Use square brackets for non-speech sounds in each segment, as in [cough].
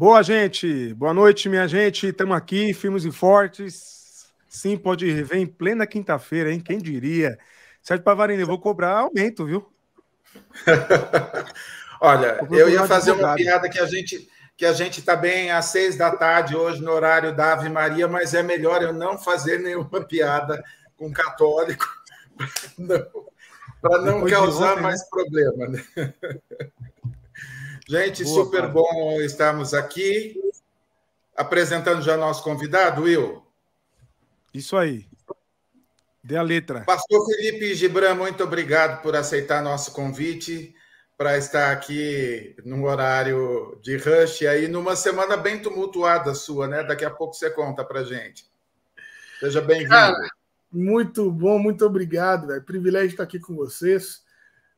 Boa, gente. Boa noite, minha gente. Estamos aqui, firmes e fortes. Sim, pode rever em plena quinta-feira, hein? Quem diria? Sérgio Pavarini, eu vou cobrar aumento, viu? [laughs] Olha, eu ia fazer uma piada que a gente que a gente está bem às seis da tarde hoje no horário da Ave Maria, mas é melhor eu não fazer nenhuma piada com católico [laughs] para não, não causar ontem, mais né? problema. Né? [laughs] Gente, Boa, super cara. bom estarmos aqui. Apresentando já nosso convidado, Will. Isso aí. Dê a letra. Pastor Felipe Gibran, muito obrigado por aceitar nosso convite para estar aqui num horário de rush aí, numa semana bem tumultuada sua, né? Daqui a pouco você conta para gente. Seja bem-vindo. Muito bom, muito obrigado. É privilégio estar aqui com vocês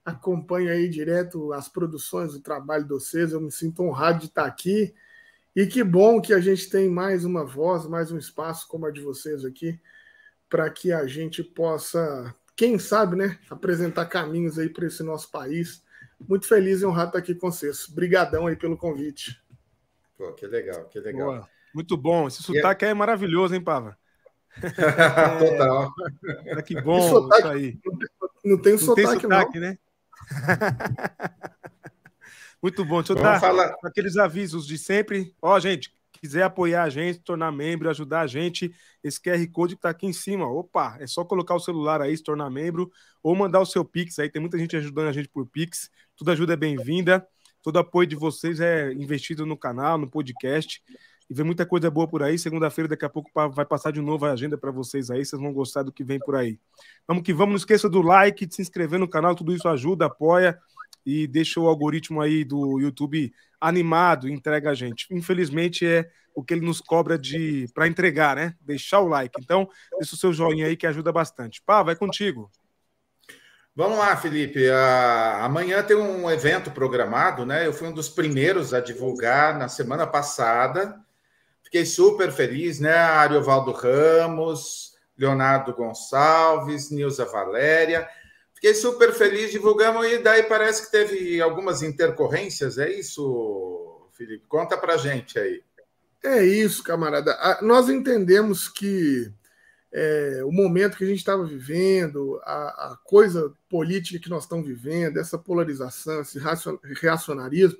acompanho aí direto as produções, o trabalho de vocês. Eu me sinto honrado de estar aqui. E que bom que a gente tem mais uma voz, mais um espaço como a de vocês aqui, para que a gente possa, quem sabe, né, apresentar caminhos aí para esse nosso país. Muito feliz e honrado estar aqui com vocês. Obrigadão aí pelo convite. Pô, que legal, que legal. Boa. Muito bom. Esse sotaque é... é maravilhoso, hein, Pava? [laughs] Total. É, que bom sotaque, isso aí. Não tem, não tem sotaque, tem sotaque não. né? [laughs] Muito bom. Deixa eu Vamos dar falar... aqueles avisos de sempre. Ó, gente, quiser apoiar a gente, tornar membro, ajudar a gente, esse QR Code que está aqui em cima. Opa, é só colocar o celular aí, se tornar membro, ou mandar o seu Pix aí. Tem muita gente ajudando a gente por Pix. Toda ajuda é bem-vinda. Todo apoio de vocês é investido no canal, no podcast. E vem muita coisa boa por aí. Segunda-feira, daqui a pouco, vai passar de novo a agenda para vocês aí. Vocês vão gostar do que vem por aí. Vamos que vamos. Não esqueça do like, de se inscrever no canal. Tudo isso ajuda, apoia e deixa o algoritmo aí do YouTube animado, entrega a gente. Infelizmente é o que ele nos cobra de para entregar, né? Deixar o like. Então, deixa o seu joinha aí que ajuda bastante. Pá, vai contigo. Vamos lá, Felipe. Uh, amanhã tem um evento programado, né? Eu fui um dos primeiros a divulgar na semana passada. Fiquei super feliz, né? Ariovaldo Ramos, Leonardo Gonçalves, Nilza Valéria. Fiquei super feliz, divulgamos, e daí parece que teve algumas intercorrências, é isso, Felipe? Conta pra gente aí. É isso, camarada. Nós entendemos que é, o momento que a gente estava vivendo, a, a, coisa política que nós estamos vivendo, essa polarização, esse reacionarismo,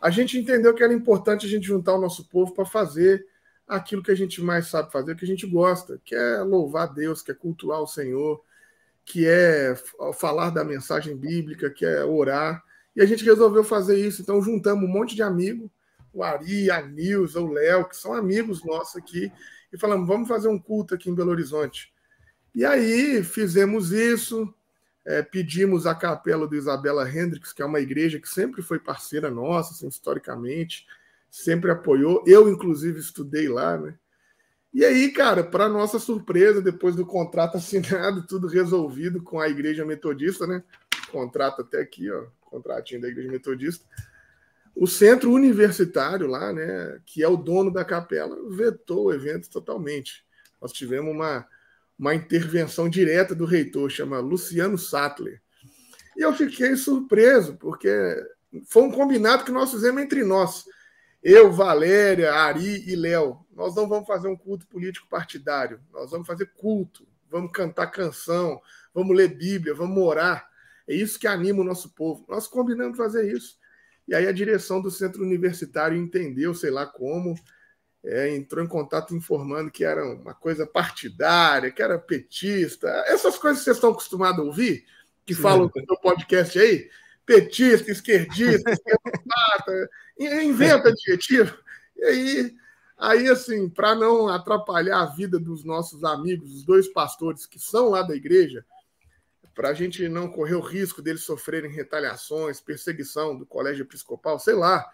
a gente entendeu que era importante a gente juntar o nosso povo para fazer aquilo que a gente mais sabe fazer, que a gente gosta, que é louvar Deus, que é cultuar o Senhor, que é falar da mensagem bíblica, que é orar. E a gente resolveu fazer isso. Então juntamos um monte de amigos, o Ari, a Nilza, o Léo, que são amigos nossos aqui, e falamos, vamos fazer um culto aqui em Belo Horizonte. E aí fizemos isso, é, pedimos a capela do Isabela Hendricks, que é uma igreja que sempre foi parceira nossa, assim, historicamente, sempre apoiou. Eu, inclusive, estudei lá, né? E aí, cara, para nossa surpresa, depois do contrato [laughs] assinado, tudo resolvido com a Igreja Metodista, né? Contrato até aqui, ó, contratinho da Igreja Metodista. O centro universitário lá, né, que é o dono da capela, vetou o evento totalmente. Nós tivemos uma uma intervenção direta do reitor, chama Luciano Sattler. E eu fiquei surpreso, porque foi um combinado que nós fizemos entre nós. Eu, Valéria, Ari e Léo. Nós não vamos fazer um culto político partidário, nós vamos fazer culto, vamos cantar canção, vamos ler Bíblia, vamos orar. É isso que anima o nosso povo. Nós combinamos fazer isso. E aí a direção do centro universitário entendeu, sei lá como, é, entrou em contato informando que era uma coisa partidária, que era petista. Essas coisas que vocês estão acostumados a ouvir, que falam no seu podcast aí, petista, esquerdista, esquerdista, [laughs] inventa adjetivo. E aí, aí assim, para não atrapalhar a vida dos nossos amigos, os dois pastores que são lá da igreja, para a gente não correr o risco deles sofrerem retaliações, perseguição do colégio episcopal, sei lá,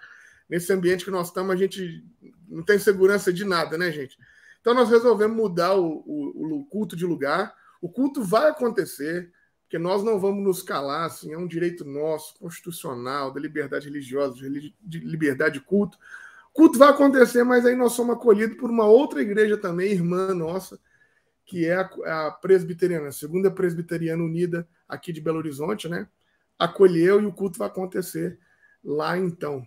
nesse ambiente que nós estamos, a gente não tem segurança de nada, né, gente? Então nós resolvemos mudar o, o, o culto de lugar. O culto vai acontecer, porque nós não vamos nos calar, assim, é um direito nosso, constitucional, da liberdade religiosa, de liberdade de culto. O culto vai acontecer, mas aí nós somos acolhidos por uma outra igreja também, irmã nossa, que é a, a presbiteriana, a segunda presbiteriana unida aqui de Belo Horizonte, né? Acolheu e o culto vai acontecer lá então.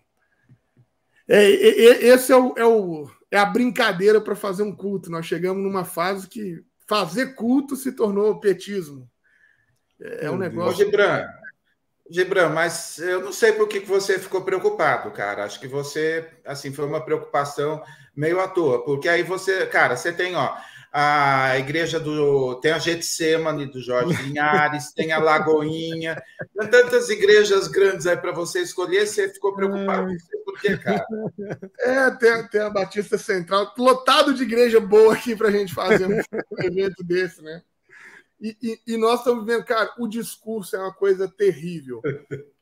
É, é, esse é, o, é, o, é a brincadeira para fazer um culto. Nós chegamos numa fase que fazer culto se tornou petismo. É, é um negócio. Gibran, Gibran, mas eu não sei por que você ficou preocupado, cara. Acho que você, assim, foi uma preocupação meio à toa, porque aí você, cara, você tem, ó, a igreja do. Tem a Getsemane do Jorge Linhares, [laughs] tem a Lagoinha, tem tantas igrejas grandes aí para você escolher, você ficou preocupado. Por quê, cara? É, tem, tem a Batista Central, lotado de igreja boa aqui para a gente fazer um [laughs] evento desse, né? E, e, e, nós estamos vendo, cara, o discurso é uma coisa terrível.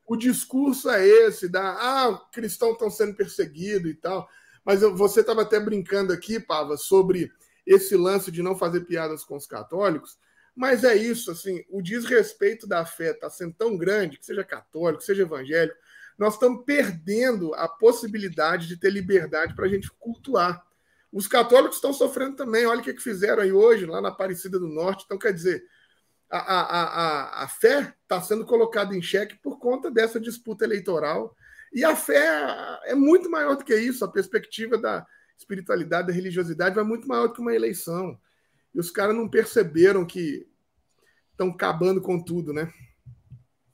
O discurso é esse, da ah, cristãos estão sendo perseguidos e tal. Mas você estava até brincando aqui, Pava, sobre esse lance de não fazer piadas com os católicos. Mas é isso, assim, o desrespeito da fé está sendo tão grande, que seja católico, seja evangélico, nós estamos perdendo a possibilidade de ter liberdade para a gente cultuar. Os católicos estão sofrendo também. Olha o que, que fizeram aí hoje, lá na Aparecida do Norte. Então, quer dizer, a, a, a, a fé está sendo colocada em xeque por conta dessa disputa eleitoral. E a fé é muito maior do que isso. A perspectiva da, espiritualidade, da religiosidade vai muito maior do que uma eleição. E os caras não perceberam que estão acabando com tudo, né?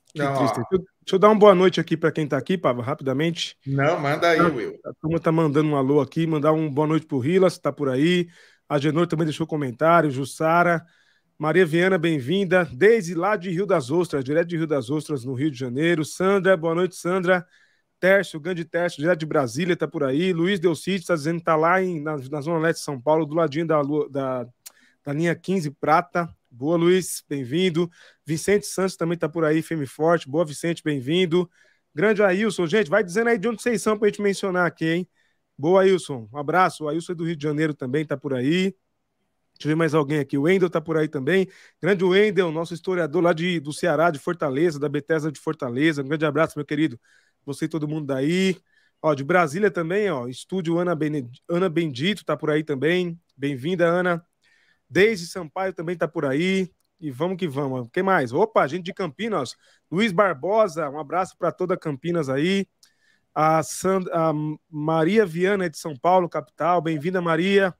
Que não, triste. Deixa eu dar uma boa noite aqui para quem está aqui, Pava, rapidamente. Não, manda aí, Will. A turma está mandando um alô aqui, mandar um boa noite para o Rilas, está por aí. A Genor também deixou comentário, Jussara. Maria Viana, bem-vinda. Desde lá de Rio das Ostras, direto de Rio das Ostras, no Rio de Janeiro. Sandra, boa noite, Sandra. Tércio, o grande Tércio, direto de Brasília, tá por aí. Luiz Delcite está dizendo que tá lá em, na, na, Zona Leste de São Paulo, do ladinho da, da, da linha 15 Prata. Boa, Luiz, bem-vindo. Vicente Santos também tá por aí, firme forte. Boa, Vicente, bem-vindo. Grande Ailson, gente, vai dizendo aí de onde vocês são para a gente mencionar aqui, hein? Boa, Ailson. Um abraço. O Ailson é do Rio de Janeiro também, tá por aí. Deixa eu ver mais alguém aqui. O Wendel tá por aí também. Grande Wendel, nosso historiador lá de, do Ceará, de Fortaleza, da Bethesda de Fortaleza. Um grande abraço, meu querido você e todo mundo daí. Ó, de Brasília também, ó, estúdio Ana, Ana Bendito tá por aí também. Bem-vinda, Ana. Desde Sampaio também tá por aí. E vamos que vamos. Quem mais? Opa, gente de Campinas. Luiz Barbosa, um abraço para toda Campinas aí. A, Sand... a Maria Viana de São Paulo, capital. Bem-vinda, Maria.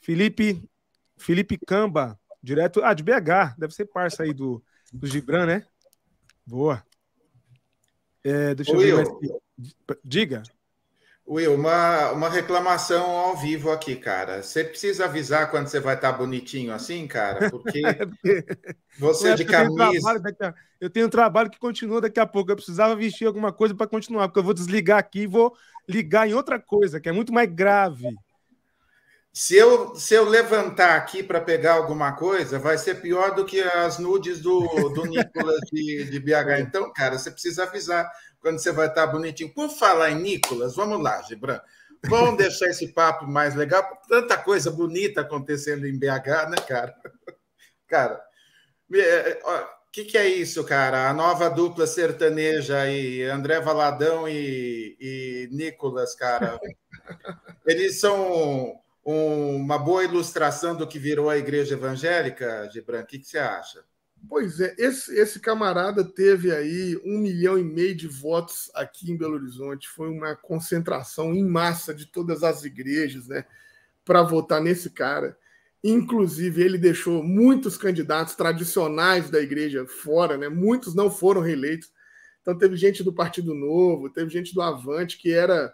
Felipe Felipe Camba, direto. Ah, de BH. Deve ser parça aí do, do Gibran, né? Boa. É, deixa eu Will, ver mais... Diga. Will, uma, uma reclamação ao vivo aqui, cara. Você precisa avisar quando você vai estar bonitinho assim, cara, porque [laughs] você de camisa. Eu tenho, a... eu tenho um trabalho que continua daqui a pouco. Eu precisava vestir alguma coisa para continuar, porque eu vou desligar aqui e vou ligar em outra coisa, que é muito mais grave. Se eu, se eu levantar aqui para pegar alguma coisa, vai ser pior do que as nudes do, do Nicolas de, de BH. Então, cara, você precisa avisar quando você vai estar bonitinho. Por falar em Nicolas, vamos lá, Gibran. Vamos [laughs] deixar esse papo mais legal. Tanta coisa bonita acontecendo em BH, né, cara? Cara, o é, que, que é isso, cara? A nova dupla sertaneja aí, André Valadão e, e Nicolas, cara. [laughs] Eles são uma boa ilustração do que virou a igreja evangélica, Gibran? O que, que você acha? Pois é, esse, esse camarada teve aí um milhão e meio de votos aqui em Belo Horizonte. Foi uma concentração em massa de todas as igrejas, né, para votar nesse cara. Inclusive, ele deixou muitos candidatos tradicionais da igreja fora, né? Muitos não foram reeleitos. Então, teve gente do Partido Novo, teve gente do Avante que era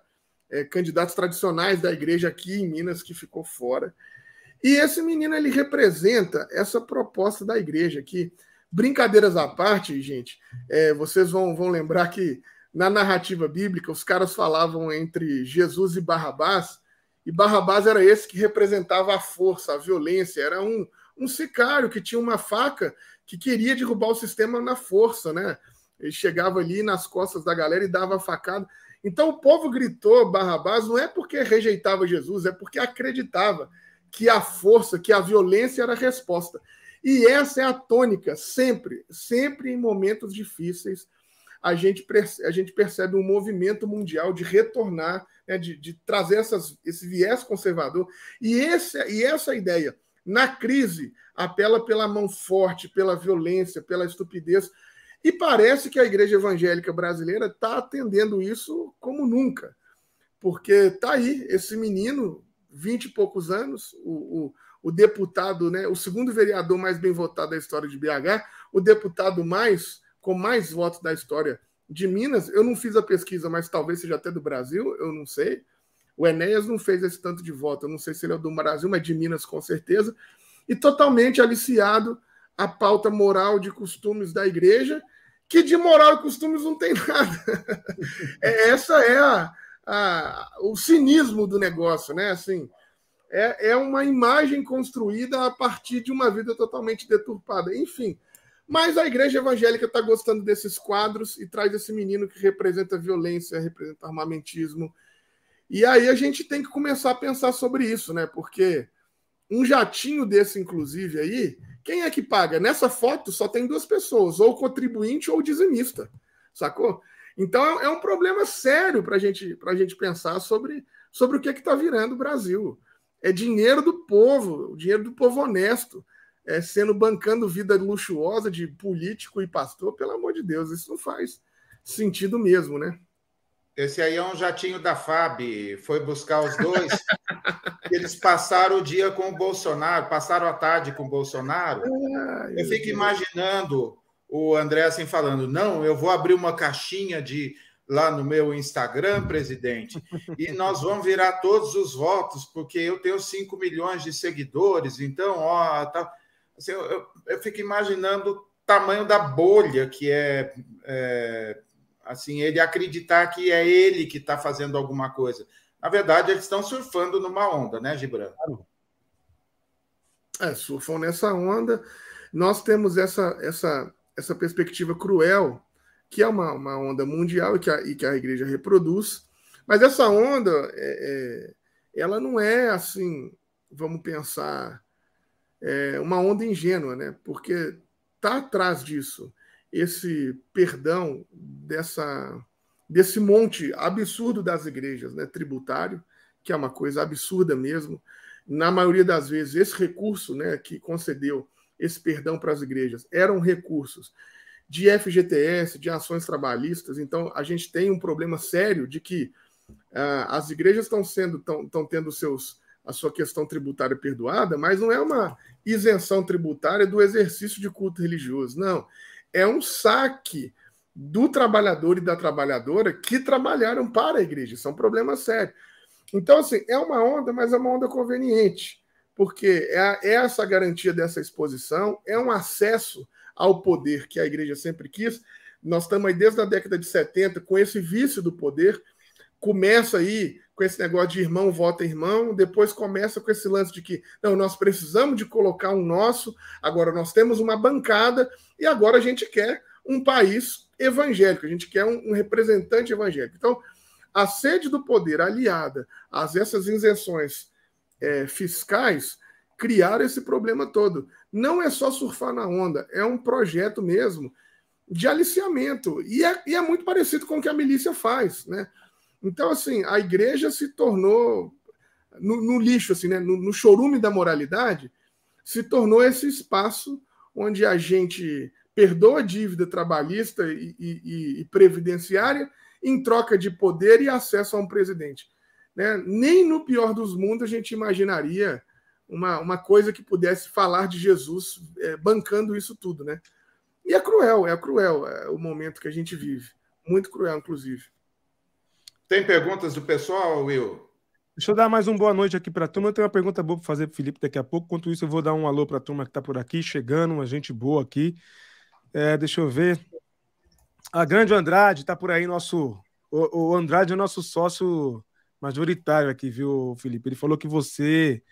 é, candidatos tradicionais da igreja aqui em Minas que ficou fora. E esse menino ele representa essa proposta da igreja aqui. Brincadeiras à parte, gente, é, vocês vão, vão lembrar que na narrativa bíblica os caras falavam entre Jesus e Barrabás, e Barrabás era esse que representava a força, a violência, era um, um sicário que tinha uma faca que queria derrubar o sistema na força, né? Ele chegava ali nas costas da galera e dava a facada. Então o povo gritou Barrabás não é porque rejeitava Jesus, é porque acreditava que a força, que a violência era a resposta. E essa é a tônica, sempre, sempre em momentos difíceis, a gente, a gente percebe um movimento mundial de retornar, né, de, de, trazer essas, esse viés conservador. E, esse, e essa ideia, na crise, apela pela mão forte, pela violência, pela estupidez. E parece que a igreja evangélica brasileira está atendendo isso como nunca. porque tá aí esse menino, vinte e poucos anos, o, o, o, deputado, né, o segundo vereador mais bem votado da história de BH, o deputado mais com mais votos da história de Minas. Eu não fiz a pesquisa, mas talvez seja até do Brasil, eu não sei. O Enéas não fez esse tanto de voto, eu não sei se ele é do Brasil, mas de Minas com certeza. E totalmente aliciado à pauta moral de costumes da igreja, que de moral e costumes não tem [laughs] nada. É, essa é a, a, o cinismo do negócio, né? Assim, é, é uma imagem construída a partir de uma vida totalmente deturpada. Enfim, mas a igreja evangélica está gostando desses quadros e traz esse menino que representa violência, representa armamentismo. E aí a gente tem que começar a pensar sobre isso, né? Porque um jatinho desse, inclusive, aí, quem é que paga? Nessa foto só tem duas pessoas, ou contribuinte ou dizimista, sacou? Então é um problema sério para gente, a gente pensar sobre, sobre o que está virando o Brasil. É dinheiro do povo, o dinheiro do povo honesto é, sendo bancando vida luxuosa de político e pastor, pelo amor de Deus, isso não faz sentido mesmo, né? Esse aí é um jatinho da FAB, foi buscar os dois. [laughs] eles passaram o dia com o Bolsonaro, passaram a tarde com o Bolsonaro. Ai, eu fico imaginando o André assim falando: não, eu vou abrir uma caixinha de lá no meu Instagram, presidente, e nós vamos virar todos os votos, porque eu tenho 5 milhões de seguidores, então, ó, tá. Assim, eu, eu, eu, fico imaginando o tamanho da bolha que é, é assim ele acreditar que é ele que está fazendo alguma coisa. Na verdade, eles estão surfando numa onda, né, Gibran? É, surfam nessa onda. Nós temos essa, essa, essa perspectiva cruel, que é uma, uma onda mundial e que, a, e que a igreja reproduz. Mas essa onda, é, é, ela não é assim, vamos pensar, é uma onda ingênua, né? Porque tá atrás disso esse perdão dessa desse monte absurdo das igrejas, né, tributário, que é uma coisa absurda mesmo. Na maioria das vezes esse recurso, né, que concedeu esse perdão para as igrejas eram recursos de FGTS, de ações trabalhistas. Então a gente tem um problema sério de que uh, as igrejas estão sendo estão tendo seus a sua questão tributária perdoada, mas não é uma isenção tributária do exercício de culto religioso. Não. É um saque do trabalhador e da trabalhadora que trabalharam para a igreja. Isso é um problema sério. Então, assim, é uma onda, mas é uma onda conveniente, porque é, é essa garantia dessa exposição, é um acesso ao poder que a igreja sempre quis. Nós estamos aí desde a década de 70 com esse vício do poder. Começa aí com esse negócio de irmão vota irmão, depois começa com esse lance de que não, nós precisamos de colocar um nosso, agora nós temos uma bancada e agora a gente quer um país evangélico, a gente quer um, um representante evangélico. Então, a sede do poder aliada a essas isenções é, fiscais criaram esse problema todo. Não é só surfar na onda, é um projeto mesmo de aliciamento. E é, e é muito parecido com o que a milícia faz, né? Então, assim, a igreja se tornou no, no lixo, assim, né? No, no, chorume da moralidade, se tornou esse espaço onde a gente perdoa a dívida trabalhista e, e, e previdenciária em troca de poder e acesso a um presidente. Né? Nem no pior dos mundos a gente imaginaria uma, uma coisa que pudesse falar de Jesus é, bancando isso tudo, né? E é cruel, é cruel é o momento que a gente vive. Muito cruel, inclusive. Tem perguntas do pessoal, Will? Deixa eu dar mais uma boa noite aqui para a turma. Eu tenho uma pergunta boa para fazer para o Felipe daqui a pouco. Enquanto isso, eu vou dar um alô para a turma que está por aqui, chegando, uma gente boa aqui. É, deixa eu ver. A Grande Andrade está por aí, nosso. O, o, Andrade é nosso sócio majoritário aqui, viu, Felipe? Ele falou que você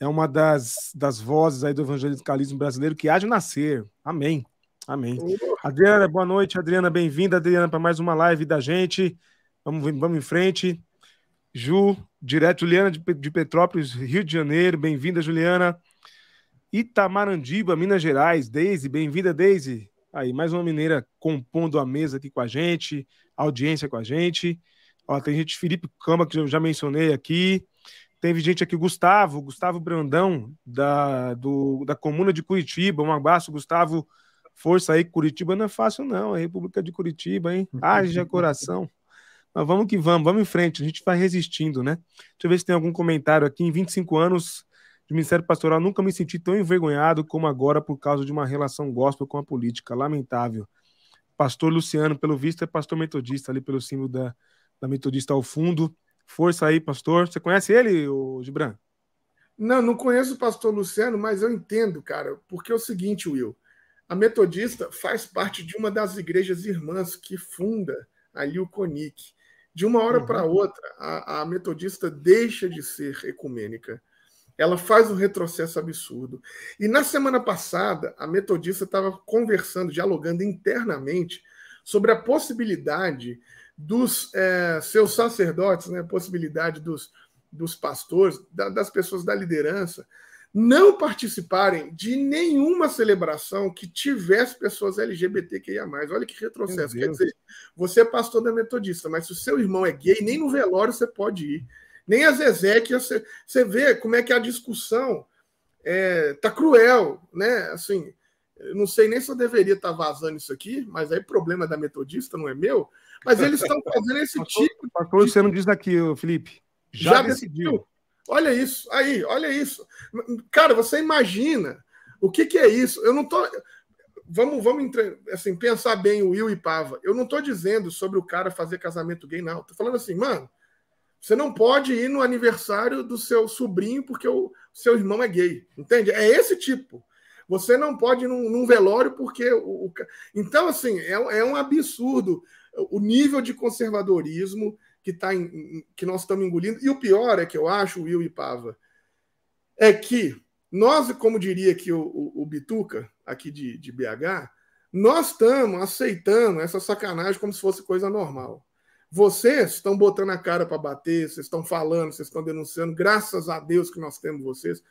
é uma das, das vozes aí do evangelicalismo brasileiro que há de nascer. Amém. Amém. Adriana, boa noite, Adriana. Bem-vinda, Adriana, para mais uma live da gente. Vamos, vamos em frente. Ju, direto, Juliana de, de Petrópolis, Rio de Janeiro. Bem-vinda, Juliana. Itamarandiba, Minas Gerais. Deise, bem-vinda, Deise. Aí, mais uma mineira compondo a mesa aqui com a gente, audiência com a gente. Ó, tem gente, Felipe Cama, que eu já mencionei aqui. Teve gente aqui, Gustavo, Gustavo Brandão, da, do, da comuna de Curitiba. Um abraço, Gustavo. Força aí, Curitiba não é fácil, não. A República de Curitiba, hein? [laughs] Haja coração. Mas vamos que vamos, vamos em frente, a gente vai resistindo, né? Deixa eu ver se tem algum comentário aqui. Em 25 anos de Ministério Pastoral, nunca me senti tão envergonhado como agora por causa de uma relação gospel com a política. Lamentável. Pastor Luciano, pelo visto, é pastor metodista, ali pelo símbolo da, da metodista ao fundo. Força aí, pastor. Você conhece ele, o Gibran? Não, não conheço o pastor Luciano, mas eu entendo, cara, porque é o seguinte, Will. A Metodista faz parte de uma das igrejas irmãs que funda ali o CONIC. De uma hora uhum. para outra, a, a Metodista deixa de ser ecumênica. Ela faz um retrocesso absurdo. E na semana passada, a Metodista estava conversando, dialogando internamente sobre a possibilidade dos é, seus sacerdotes, né, possibilidade dos, dos pastores, da, das pessoas da liderança, não participarem de nenhuma celebração que tivesse pessoas LGBTQIA. Olha que retrocesso. Quer dizer, você é pastor da Metodista, mas se o seu irmão é gay, nem no velório você pode ir. Nem as Ezequias, você, você vê como é que a discussão é, tá cruel, né? Assim, não sei nem se eu deveria estar tá vazando isso aqui, mas aí problema da metodista não é meu. Mas eles estão [laughs] fazendo esse tipo. Pastor, você não diz aqui, Felipe. Já, já decidiu. decidiu. Olha isso, aí, olha isso. Cara, você imagina o que, que é isso? Eu não tô. Vamos, vamos assim, pensar bem o Will e Pava. Eu não estou dizendo sobre o cara fazer casamento gay, não. Estou falando assim, mano, você não pode ir no aniversário do seu sobrinho porque o seu irmão é gay. Entende? É esse tipo. Você não pode ir num, num velório porque o, o. Então, assim, é, é um absurdo o nível de conservadorismo que, tá em, que nós estamos engolindo. E o pior é que eu acho, Will e Pava, é que nós, como diria aqui o, o, o Bituca, aqui de, de BH, nós estamos aceitando essa sacanagem como se fosse coisa normal. Vocês estão botando a cara para bater, vocês estão falando, vocês estão denunciando, graças a Deus que nós temos vocês.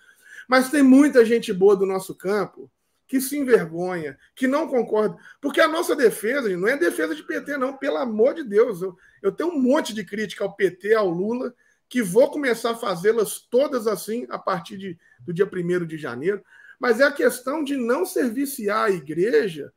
Mas tem muita gente boa do nosso campo que se envergonha, que não concorda. Porque a nossa defesa não é defesa de PT, não, pelo amor de Deus. Eu, eu tenho um monte de crítica ao PT, ao Lula, que vou começar a fazê-las todas assim a partir de, do dia 1 de janeiro. Mas é a questão de não serviciar a igreja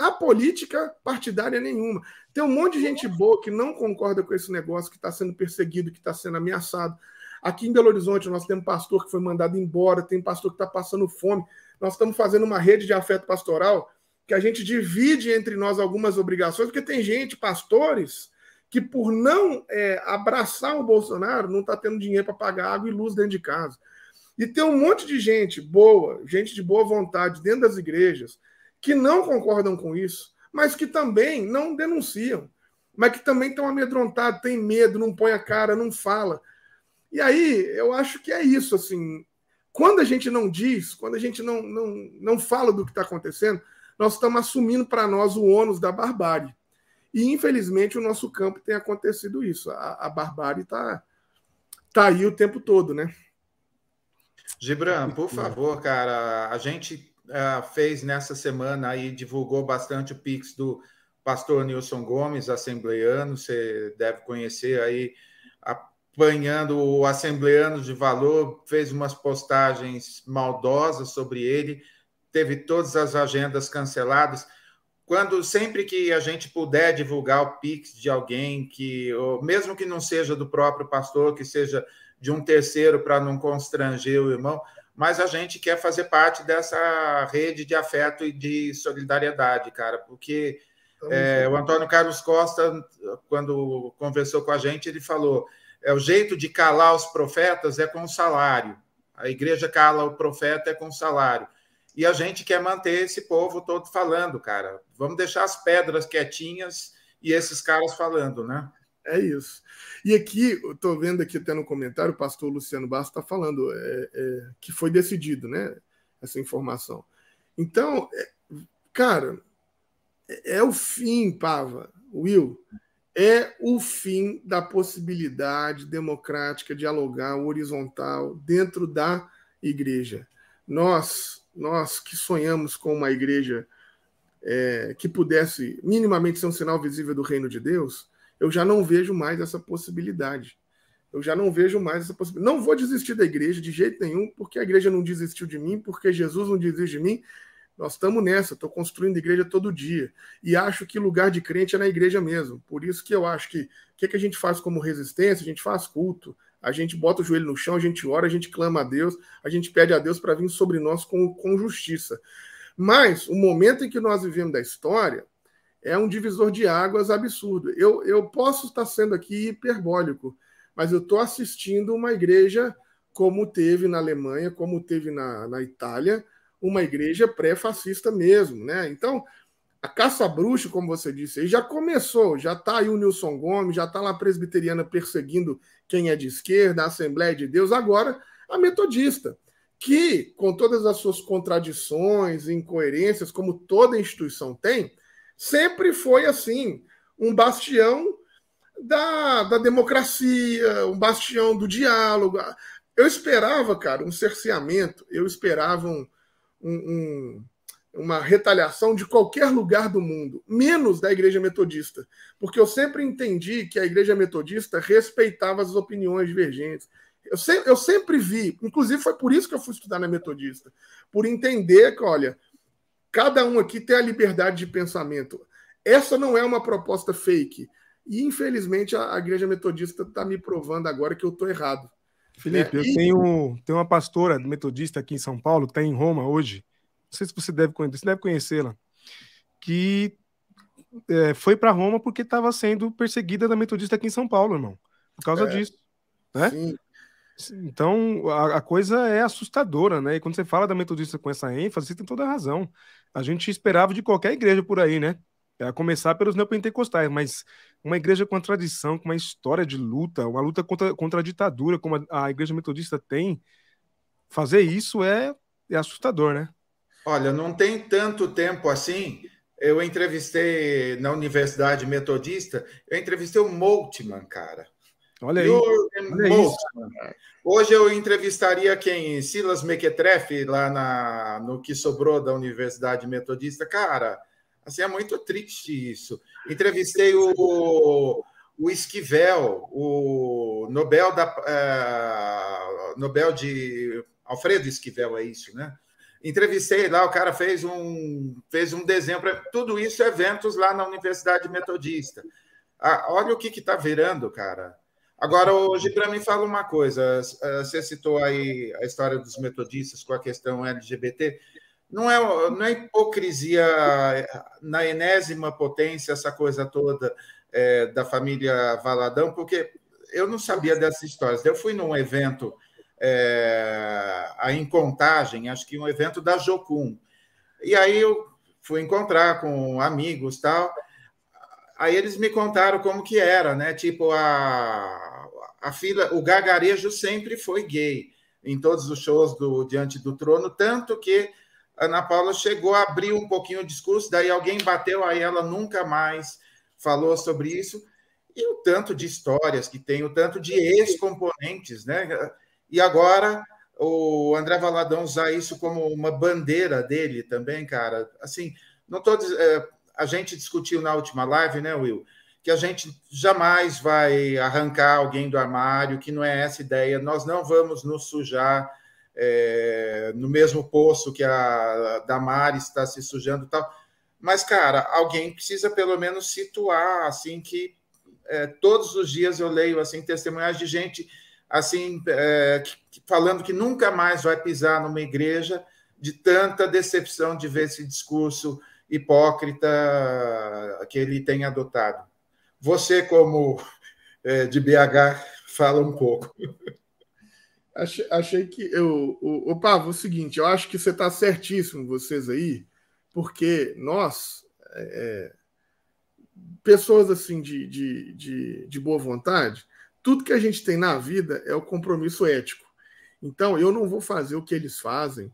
a política partidária nenhuma. Tem um monte de gente boa que não concorda com esse negócio, que está sendo perseguido, que está sendo ameaçado. Aqui em Belo Horizonte, nós temos pastor que foi mandado embora, tem pastor que está passando fome. Nós estamos fazendo uma rede de afeto pastoral que a gente divide entre nós algumas obrigações, porque tem gente, pastores, que por não é, abraçar o Bolsonaro, não está tendo dinheiro para pagar água e luz dentro de casa. E tem um monte de gente boa, gente de boa vontade dentro das igrejas, que não concordam com isso, mas que também não denunciam, mas que também estão amedrontados, têm medo, não põe a cara, não fala. E aí, eu acho que é isso, assim. Quando a gente não diz, quando a gente não, não, não fala do que está acontecendo, nós estamos assumindo para nós o ônus da barbárie. E, infelizmente, o nosso campo tem acontecido isso. A, a barbárie está tá aí o tempo todo, né? Gibran, por favor, cara, a gente uh, fez nessa semana aí, divulgou bastante o Pix do pastor Nilson Gomes, assembleiano, você deve conhecer aí apanhando o Assembleano de Valor, fez umas postagens maldosas sobre ele, teve todas as agendas canceladas. Quando sempre que a gente puder divulgar o Pix de alguém que, mesmo que não seja do próprio pastor, que seja de um terceiro para não constranger o irmão, mas a gente quer fazer parte dessa rede de afeto e de solidariedade, cara, porque é, o Antônio Carlos Costa, quando conversou com a gente, ele falou: é o jeito de calar os profetas é com salário. A igreja cala o profeta é com salário. E a gente quer manter esse povo todo falando, cara. Vamos deixar as pedras quietinhas e esses caras falando, né? É isso. E aqui, estou vendo aqui até no comentário, o pastor Luciano Bastos está falando é, é, que foi decidido, né? Essa informação. Então, é, cara, é, é o fim, Pava, Will, é o fim da possibilidade democrática, dialogar, horizontal, dentro da igreja. Nós, nós que sonhamos com uma igreja é, que pudesse minimamente ser um sinal visível do reino de Deus, eu já não vejo mais essa possibilidade. Eu já não vejo mais essa possibilidade. Não vou desistir da igreja de jeito nenhum, porque a igreja não desistiu de mim, porque Jesus não desistiu de mim. Nós estamos nessa, estou construindo igreja todo dia. E acho que lugar de crente é na igreja mesmo. Por isso que eu acho que o que, que a gente faz como resistência? A gente faz culto, a gente bota o joelho no chão, a gente ora, a gente clama a Deus, a gente pede a Deus para vir sobre nós com, com justiça. Mas o momento em que nós vivemos da história é um divisor de águas absurdo. Eu, eu posso estar sendo aqui hiperbólico, mas eu estou assistindo uma igreja como teve na Alemanha, como teve na, na Itália, uma igreja pré-fascista mesmo, né? Então, a caça bruxa, como você disse, já começou, já está aí o Nilson Gomes, já está lá a presbiteriana perseguindo quem é de esquerda, a Assembleia de Deus, agora a metodista, que, com todas as suas contradições, incoerências, como toda instituição tem, sempre foi assim, um bastião da, da democracia, um bastião do diálogo. Eu esperava, cara, um cerceamento, eu esperava um, um, uma retaliação de qualquer lugar do mundo, menos da Igreja Metodista, porque eu sempre entendi que a Igreja Metodista respeitava as opiniões divergentes. Eu, se, eu sempre vi, inclusive foi por isso que eu fui estudar na Metodista, por entender que, olha, cada um aqui tem a liberdade de pensamento. Essa não é uma proposta fake. E, infelizmente, a, a Igreja Metodista está me provando agora que eu estou errado. Felipe, é, eu e... tenho, tenho uma pastora metodista aqui em São Paulo, que está em Roma hoje. Não sei se você deve conhecer, você deve conhecê-la, que é, foi para Roma porque estava sendo perseguida da metodista aqui em São Paulo, irmão. Por causa é, disso. Né? Sim. Então, a, a, coisa é assustadora, né? E quando você fala da metodista com essa ênfase, você tem toda a razão. A gente esperava de qualquer igreja por aí, né? A começar pelos neopentecostais, mas uma igreja com a tradição, com uma história de luta, uma luta contra, contra a ditadura, como a, a igreja metodista tem, fazer isso é, é assustador, né? Olha, não tem tanto tempo assim. Eu entrevistei na Universidade Metodista, eu entrevistei o Moltmann, cara. Olha aí. Olha Hoje eu entrevistaria quem? Silas Mequetrefe, lá na, no que sobrou da Universidade Metodista. Cara, Assim, é muito triste isso. Entrevistei o, o Esquivel, o Nobel da uh, Nobel de Alfredo Esquivel, é isso, né? Entrevistei lá, o cara fez um fez um desenho para tudo isso eventos lá na Universidade Metodista. Ah, olha o que está virando, cara. Agora, hoje, para mim, fala uma coisa. Você citou aí a história dos metodistas com a questão LGBT não é, não é hipocrisia na enésima potência essa coisa toda é, da família Valadão, porque eu não sabia dessas histórias. Eu fui num evento é, aí em Contagem, acho que um evento da Jocum, e aí eu fui encontrar com amigos tal. Aí eles me contaram como que era, né? Tipo a a fila, o gargarejo sempre foi gay em todos os shows do Diante do Trono, tanto que Ana Paula chegou a abrir um pouquinho o discurso, daí alguém bateu, aí ela nunca mais falou sobre isso. E o tanto de histórias que tem, o tanto de ex-componentes, né? E agora o André Valadão usar isso como uma bandeira dele também, cara. Assim, não tô, é, a gente discutiu na última live, né, Will? Que a gente jamais vai arrancar alguém do armário, que não é essa ideia. Nós não vamos nos sujar é, no mesmo poço que a Damares está se sujando e tal. Mas, cara, alguém precisa pelo menos situar, assim, que é, todos os dias eu leio, assim, testemunhas de gente, assim, é, que, falando que nunca mais vai pisar numa igreja de tanta decepção de ver esse discurso hipócrita que ele tem adotado. Você, como é, de BH, fala um pouco. Achei, achei que eu. O, o Pavo, é o seguinte, eu acho que você está certíssimo, vocês aí, porque nós, é, é, pessoas assim de, de, de, de boa vontade, tudo que a gente tem na vida é o compromisso ético. Então, eu não vou fazer o que eles fazem,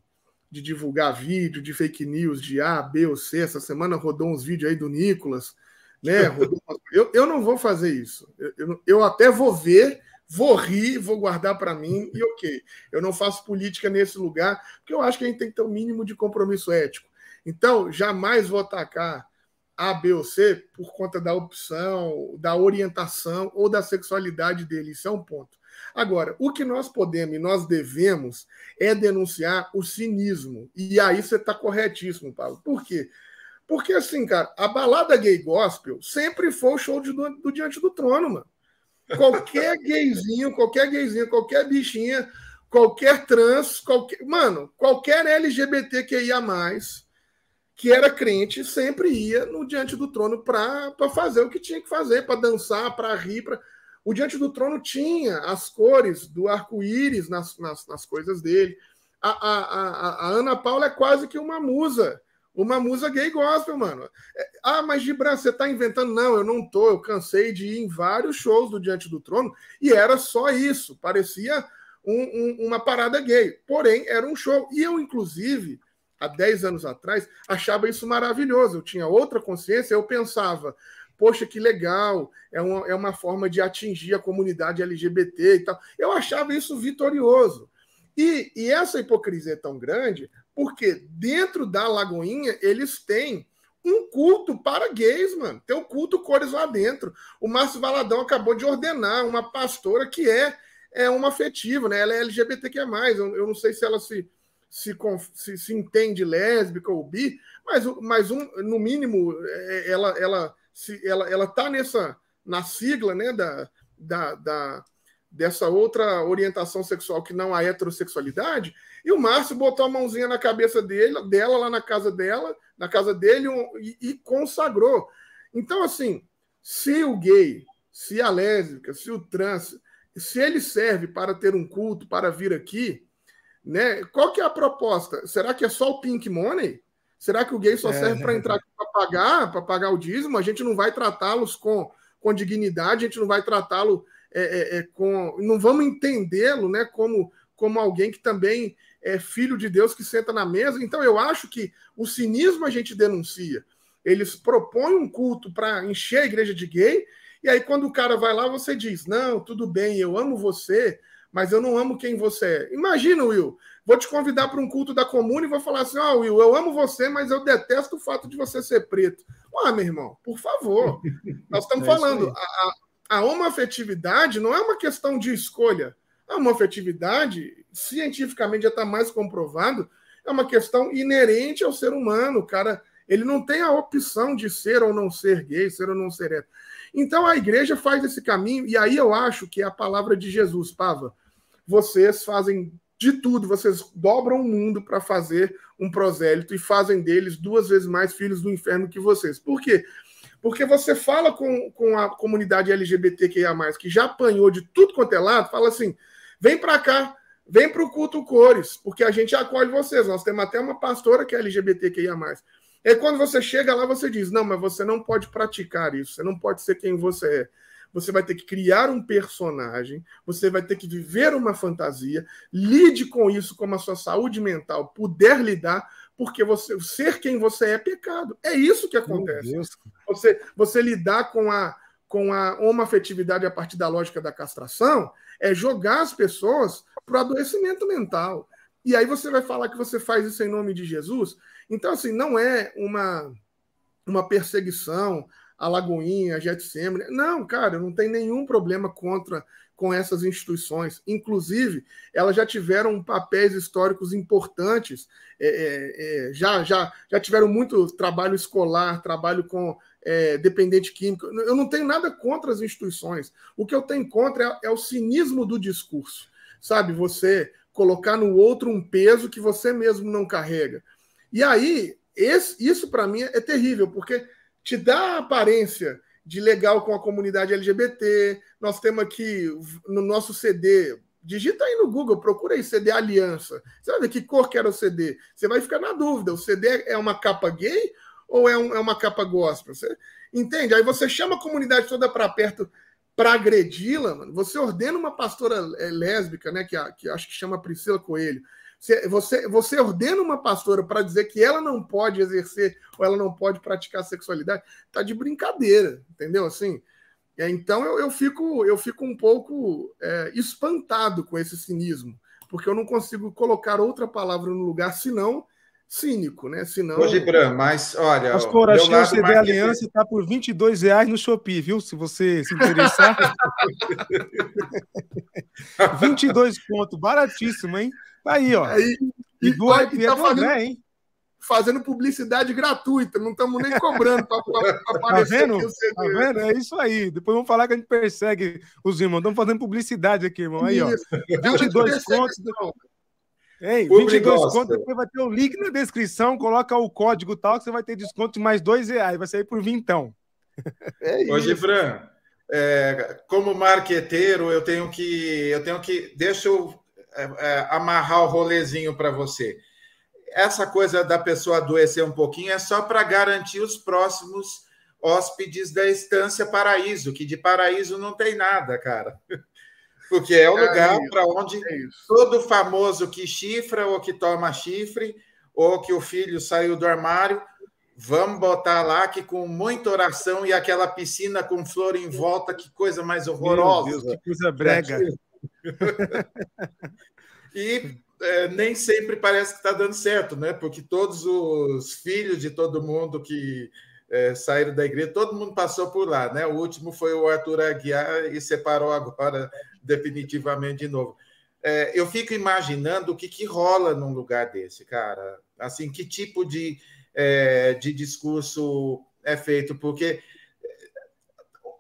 de divulgar vídeo, de fake news, de A, B ou C. Essa semana rodou uns vídeos aí do Nicolas, né? [laughs] eu, eu não vou fazer isso. Eu, eu, eu até vou ver vou rir, vou guardar para mim e ok. Eu não faço política nesse lugar, porque eu acho que a gente tem que ter um mínimo de compromisso ético. Então, jamais vou atacar A, B ou C por conta da opção, da orientação ou da sexualidade dele. Isso é um ponto. Agora, o que nós podemos e nós devemos é denunciar o cinismo. E aí você está corretíssimo, Paulo. Por quê? Porque, assim, cara, a balada gay gospel sempre foi o show de, do, do Diante do Trono, mano. Qualquer [laughs] gayzinho, qualquer gayzinho, qualquer bichinha, qualquer trans, qualquer. Mano, qualquer LGBTQIA, que era crente, sempre ia no Diante do Trono para fazer o que tinha que fazer, para dançar, para rir. Pra... O Diante do Trono tinha as cores do arco-íris nas, nas, nas, coisas dele. A, a, a, a Ana Paula é quase que uma musa uma musa gay gospel, mano. É, ah, mas Gibran, você tá inventando? Não, eu não tô. Eu cansei de ir em vários shows do Diante do Trono e era só isso. Parecia um, um, uma parada gay. Porém, era um show. E eu, inclusive, há 10 anos atrás, achava isso maravilhoso. Eu tinha outra consciência, eu pensava, poxa, que legal, é uma, é uma forma de atingir a comunidade LGBT e tal. Eu achava isso vitorioso. E, e essa hipocrisia é tão grande porque dentro da Lagoinha eles têm um culto para gays, mano. Tem um culto cores lá dentro. O Márcio Valadão acabou de ordenar uma pastora que é, é uma afetiva, né? Ela é LGBTQ+. Eu, eu não sei se ela se, se, se, se entende lésbica ou bi, mas, mas um, no mínimo é, ela, ela, se, ela, ela tá nessa na sigla né, da, da, da dessa outra orientação sexual que não a heterossexualidade, e o Márcio botou a mãozinha na cabeça dele, dela lá na casa dela, na casa dele, e, e consagrou. Então, assim, se o gay, se a lésbica, se o trans, se ele serve para ter um culto, para vir aqui, né? Qual que é a proposta? Será que é só o pink money? Será que o gay só é, serve para entrar para pagar, para pagar o dízimo? A gente não vai tratá-los com, com dignidade, a gente não vai tratá-lo é, é, é, com. Não vamos entendê-lo né, como, como alguém que também é filho de Deus que senta na mesa. Então, eu acho que o cinismo a gente denuncia. Eles propõem um culto para encher a igreja de gay, e aí, quando o cara vai lá, você diz: Não, tudo bem, eu amo você, mas eu não amo quem você é. Imagina, Will, vou te convidar para um culto da comuna e vou falar assim: Ó, oh, Will, eu amo você, mas eu detesto o fato de você ser preto. Ah, meu irmão, por favor. [laughs] Nós estamos é falando, a, a homoafetividade não é uma questão de escolha. A homoafetividade, cientificamente já está mais comprovado, é uma questão inerente ao ser humano. O cara, ele não tem a opção de ser ou não ser gay, ser ou não ser hétero. Então a igreja faz esse caminho, e aí eu acho que é a palavra de Jesus, Pava. Vocês fazem de tudo, vocês dobram o mundo para fazer um prosélito e fazem deles duas vezes mais filhos do inferno que vocês. Por quê? Porque você fala com, com a comunidade LGBTQIA, que já apanhou de tudo quanto é lado, fala assim: vem para cá, vem para o culto cores, porque a gente acolhe vocês. Nós temos até uma pastora que é LGBTQIA. E quando você chega lá, você diz: não, mas você não pode praticar isso, você não pode ser quem você é. Você vai ter que criar um personagem, você vai ter que viver uma fantasia, lide com isso como a sua saúde mental puder lidar, porque você ser quem você é pecado. É isso que acontece. Você, você lidar com a, com a homoafetividade a partir da lógica da castração é jogar as pessoas para o adoecimento mental. E aí você vai falar que você faz isso em nome de Jesus. Então, assim, não é uma, uma perseguição a Lagoinha, a Getsemane. Não, cara, não tem nenhum problema contra com essas instituições. Inclusive, elas já tiveram papéis históricos importantes, é, é, é, já, já, já tiveram muito trabalho escolar, trabalho com é, dependente químico. Eu não tenho nada contra as instituições. O que eu tenho contra é, é o cinismo do discurso. Sabe, você colocar no outro um peso que você mesmo não carrega. E aí, esse, isso para mim é terrível, porque te dá a aparência de legal com a comunidade LGBT. Nós temos aqui no nosso CD, digita aí no Google, procura aí CD Aliança. Você vai ver que cor que era o CD. Você vai ficar na dúvida, o CD é uma capa gay ou é, um, é uma capa gospel? Você entende? Aí você chama a comunidade toda para perto para agredi-la, você ordena uma pastora é, lésbica, né, que, que acho que chama Priscila Coelho. Você, você ordena uma pastora para dizer que ela não pode exercer ou ela não pode praticar sexualidade, tá de brincadeira, entendeu? Assim, é, então eu, eu, fico, eu fico um pouco é, espantado com esse cinismo, porque eu não consigo colocar outra palavra no lugar senão cínico, né? Senão... Hoje, Bran, mas olha. Pastor, achei o CD Aliança está por 22 reais no Shopee, viu? Se você se interessar. [laughs] 22 pontos, baratíssimo, hein? Tá aí, ó. Aí, e, e do tá fazendo, André, hein? Fazendo publicidade gratuita, não estamos nem cobrando para tá aparecer. Tá vendo? tá vendo? É isso aí. Depois vamos falar que a gente persegue os irmãos. Estamos fazendo publicidade aqui, irmão. Aí, ó. 22 pontos. Ei, 22 conto, depois vai ter o link na descrição, coloca o código tal, que você vai ter desconto de mais dois reais, vai sair por vintão. É Ô, Gibran, é, como marqueteiro, eu tenho que. Eu tenho que. Deixa eu é, é, amarrar o rolezinho para você. Essa coisa da pessoa adoecer um pouquinho é só para garantir os próximos hóspedes da Estância Paraíso, que de paraíso não tem nada, cara. [laughs] Porque é o lugar para onde é todo famoso que chifra ou que toma chifre, ou que o filho saiu do armário, vamos botar lá que com muita oração e aquela piscina com flor em volta, que coisa mais horrorosa. Meu Deus, que coisa brega. E é, nem sempre parece que está dando certo, né? Porque todos os filhos de todo mundo que é, saíram da igreja, todo mundo passou por lá, né? O último foi o Arthur Aguiar e separou agora [laughs] definitivamente de novo. É, eu fico imaginando o que, que rola num lugar desse, cara. Assim, que tipo de, é, de discurso é feito? Porque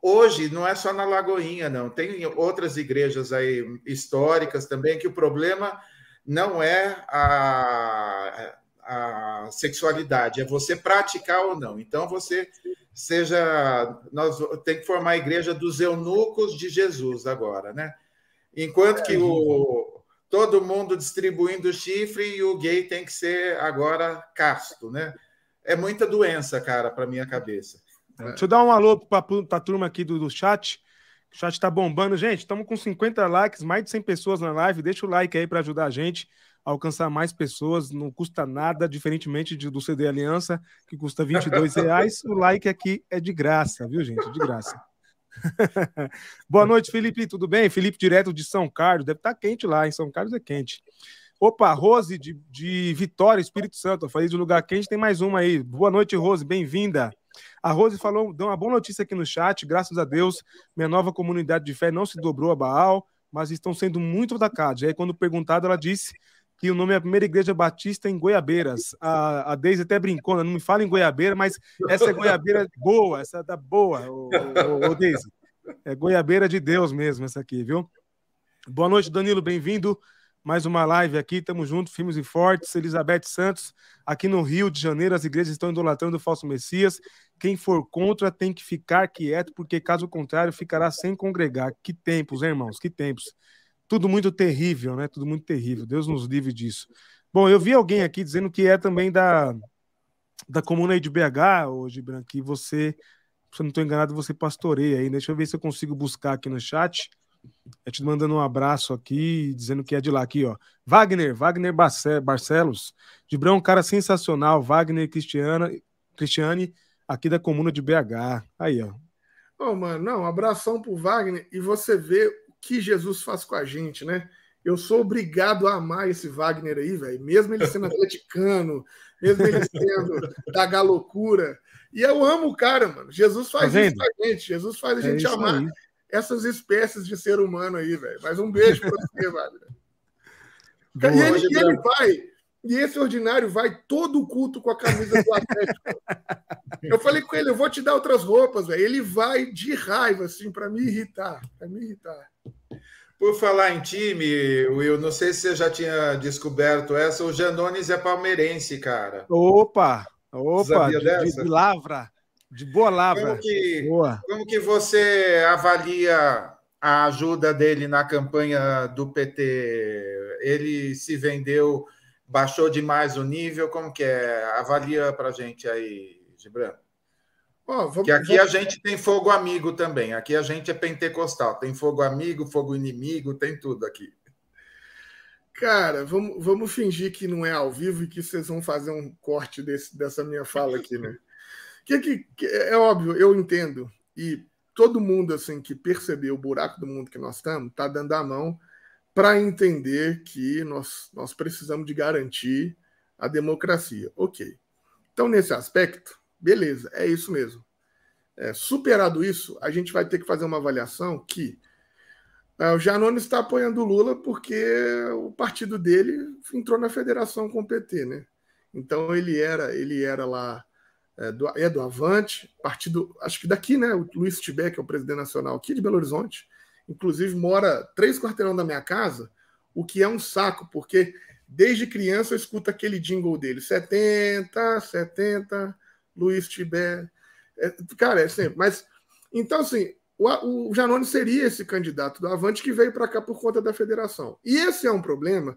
hoje não é só na Lagoinha, não. Tem outras igrejas aí históricas também que o problema não é a, a sexualidade, é você praticar ou não. Então você seja. Nós tem que formar a igreja dos eunucos de Jesus agora, né? Enquanto que o, todo mundo distribuindo chifre e o gay tem que ser agora casto, né? É muita doença, cara, para minha cabeça. É. Deixa eu dar um alô para a turma aqui do, do chat. O chat está bombando. Gente, estamos com 50 likes, mais de 100 pessoas na live. Deixa o like aí para ajudar a gente alcançar mais pessoas, não custa nada, diferentemente de, do CD Aliança, que custa 22 [laughs] reais, o like aqui é de graça, viu, gente? De graça. [laughs] Boa noite, Felipe, tudo bem? Felipe, direto de São Carlos, deve estar tá quente lá, em São Carlos é quente. Opa, Rose de, de Vitória, Espírito Santo, eu falei de lugar quente, tem mais uma aí. Boa noite, Rose, bem-vinda. A Rose falou, deu uma boa notícia aqui no chat, graças a Deus, minha nova comunidade de fé não se dobrou a Baal, mas estão sendo muito atacados. E aí, quando perguntado, ela disse que o nome é a primeira igreja batista em Goiabeiras. A, a Deise até brincou, né? não me fala em Goiabeira, mas essa é Goiabeira boa, essa é da boa, o Deise. É Goiabeira de Deus mesmo, essa aqui, viu? Boa noite, Danilo, bem-vindo. Mais uma live aqui, estamos juntos, firmes e fortes. Elizabeth Santos, aqui no Rio de Janeiro, as igrejas estão idolatrando o falso Messias. Quem for contra tem que ficar quieto, porque caso contrário ficará sem congregar. Que tempos, hein, irmãos, que tempos tudo muito terrível, né? Tudo muito terrível. Deus nos livre disso. Bom, eu vi alguém aqui dizendo que é também da, da comuna aí de BH, hoje, Branco, que você, se eu não estou enganado, você pastoreia aí. Deixa eu ver se eu consigo buscar aqui no chat. Eu te mandando um abraço aqui, dizendo que é de lá aqui, ó. Wagner, Wagner Barcelos. Gibrão, um cara sensacional. Wagner Cristiana, Cristiane, aqui da comuna de BH. Aí, ó. Ô, oh, mano, não, abração pro Wagner. E você vê que Jesus faz com a gente, né? Eu sou obrigado a amar esse Wagner aí, velho. Mesmo ele sendo atleticano, [laughs] mesmo ele sendo da galocura. E eu amo o cara, mano. Jesus faz tá isso com a gente. Jesus faz a é gente amar aí. Essas espécies de ser humano aí, velho. Mas um beijo pra você, [laughs] Wagner. e ele, e ele vai, e esse ordinário vai todo o culto com a camisa do Atlético. [laughs] eu falei com ele, eu vou te dar outras roupas, velho. Ele vai de raiva, assim, para me irritar. Para me irritar. Por falar em time, Will, não sei se você já tinha descoberto essa, o Janones é palmeirense, cara. Opa! Opa! De, de, de, lavra. De boa lavra. Como que, boa. como que você avalia a ajuda dele na campanha do PT? Ele se vendeu, baixou demais o nível? Como que é? Avalia para gente aí, Gibran. Oh, vamos, que aqui vamos... a gente tem fogo amigo também. Aqui a gente é pentecostal. Tem fogo amigo, fogo inimigo, tem tudo aqui. Cara, vamos, vamos fingir que não é ao vivo e que vocês vão fazer um corte desse, dessa minha fala aqui, né? Que, que, é óbvio, eu entendo. E todo mundo assim que percebeu o buraco do mundo que nós estamos está dando a mão para entender que nós, nós precisamos de garantir a democracia. Ok. Então, nesse aspecto, Beleza, é isso mesmo. É, superado isso, a gente vai ter que fazer uma avaliação que É, o Janones está apoiando o Lula porque o partido dele entrou na federação com o PT, né? Então ele era, ele era lá é do, é do Avante, partido, acho que daqui, né? O Luiz Tibé, que é o presidente nacional aqui de Belo Horizonte, inclusive mora três quarteirão da minha casa, o que é um saco, porque desde criança eu escuto aquele jingle dele: 70, 70, Luiz Tibé. É, cara, é sempre. Mas, então, assim, o, o Janone seria esse candidato do Avante que veio para cá por conta da federação. E esse é um problema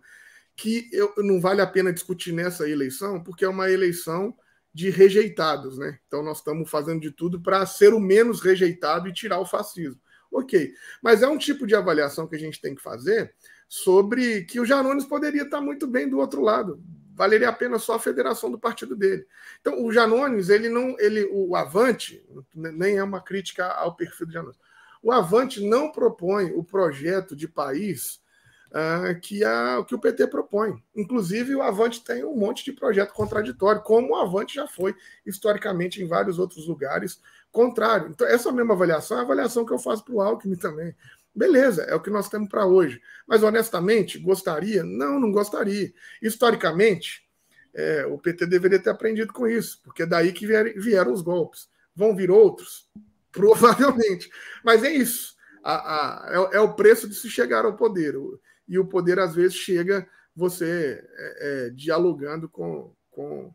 que eu, não vale a pena discutir nessa eleição, porque é uma eleição de rejeitados, né? Então nós estamos fazendo de tudo para ser o menos rejeitado e tirar o fascismo. Ok, mas é um tipo de avaliação que a gente tem que fazer sobre que o Janones poderia estar muito bem do outro lado. Valeria a pena só a federação do partido dele. Então, o Janones, ele não, ele, o Avante, nem é uma crítica ao perfil do Janones. O Avante não propõe o projeto de país uh, que, a, que o PT propõe. Inclusive, o Avante tem um monte de projeto contraditório, como o Avante já foi historicamente em vários outros lugares contrário. Então, essa mesma avaliação é a avaliação que eu faço para o Alckmin também. Beleza, é o que nós temos para hoje. Mas, honestamente, gostaria? Não, não gostaria. Historicamente, é, o PT deveria ter aprendido com isso, porque é daí que vieram os golpes. Vão vir outros? [laughs] Provavelmente. Mas é isso. A, a, é, é, o preço de se chegar ao poder. E o poder, às vezes, chega você é, é dialogando com, com,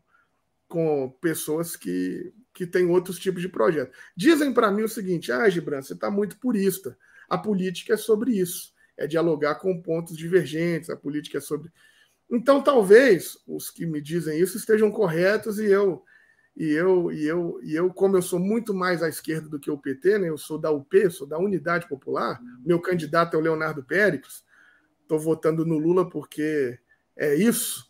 com pessoas que que tem outros tipos de projeto. Dizem para mim o seguinte: ah, Gibran, você está muito purista. A política é sobre isso, é dialogar com pontos divergentes, a política é sobre. Então, talvez os que me dizem isso estejam corretos e eu e eu e eu e eu como eu sou muito mais à esquerda do que o PT, né? Eu sou da UP, sou da Unidade Popular. Meu candidato é o Leonardo Péricles. Estou votando no Lula porque é isso.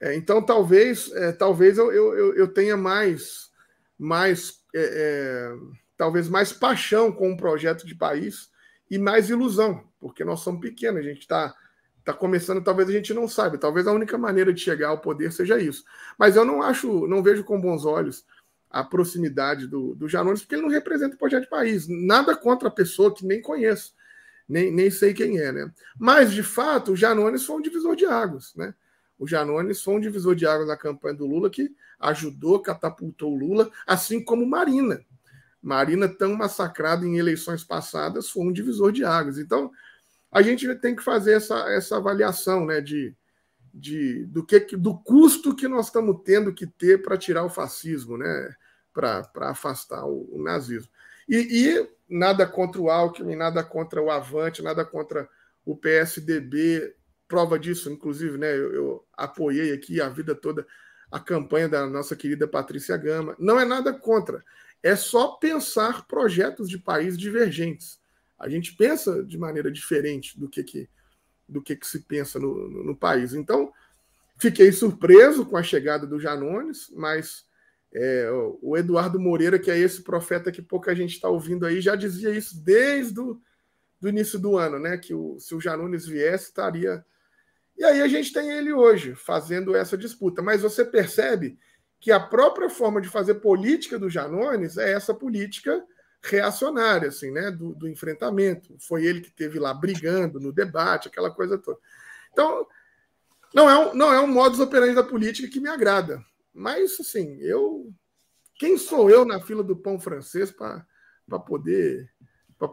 É, então, talvez, é, talvez eu, eu, eu tenha mais mais é, é, talvez mais paixão com um projeto de país e mais ilusão, porque nós somos pequenos, a gente está tá começando, talvez a gente não saiba, talvez a única maneira de chegar ao poder seja isso. Mas eu não acho, não vejo com bons olhos a proximidade do, do Janones, porque ele não representa o projeto de país. Nada contra a pessoa que nem conheço, nem, nem sei quem é, né? Mas, de fato, o Janones foi um divisor de águas, né? O Janones foi um divisor de águas na campanha do Lula que ajudou, catapultou o Lula, assim como Marina. Marina, tão massacrada em eleições passadas, foi um divisor de águas. Então, a gente tem que fazer essa, essa avaliação né, de, de, do, que, do custo que nós estamos tendo que ter para tirar o fascismo, né, para afastar o, o nazismo. E, e, nada contra o Alckmin, nada contra o Avante, nada contra o PSDB. Prova disso, inclusive, né, eu, eu apoiei aqui a vida toda a campanha da nossa querida Patrícia Gama. Não é nada contra. É só pensar projetos de país divergentes. A gente pensa de maneira diferente do que, que, do que, que se pensa no, no, no país. Então, fiquei surpreso com a chegada do Janones, mas é, o Eduardo Moreira, que é esse profeta que pouca gente está ouvindo aí, já dizia isso desde o do início do ano, né? Que o, se o Janones viesse, estaria e aí a gente tem ele hoje fazendo essa disputa. Mas você percebe que a própria forma de fazer política do Janones é essa política reacionária, assim, né? Do, do enfrentamento. Foi ele que teve lá brigando no debate, aquela coisa toda. Então, não é um, não é um modus operandi da política que me agrada. Mas, assim, eu. Quem sou eu na fila do pão francês para poder,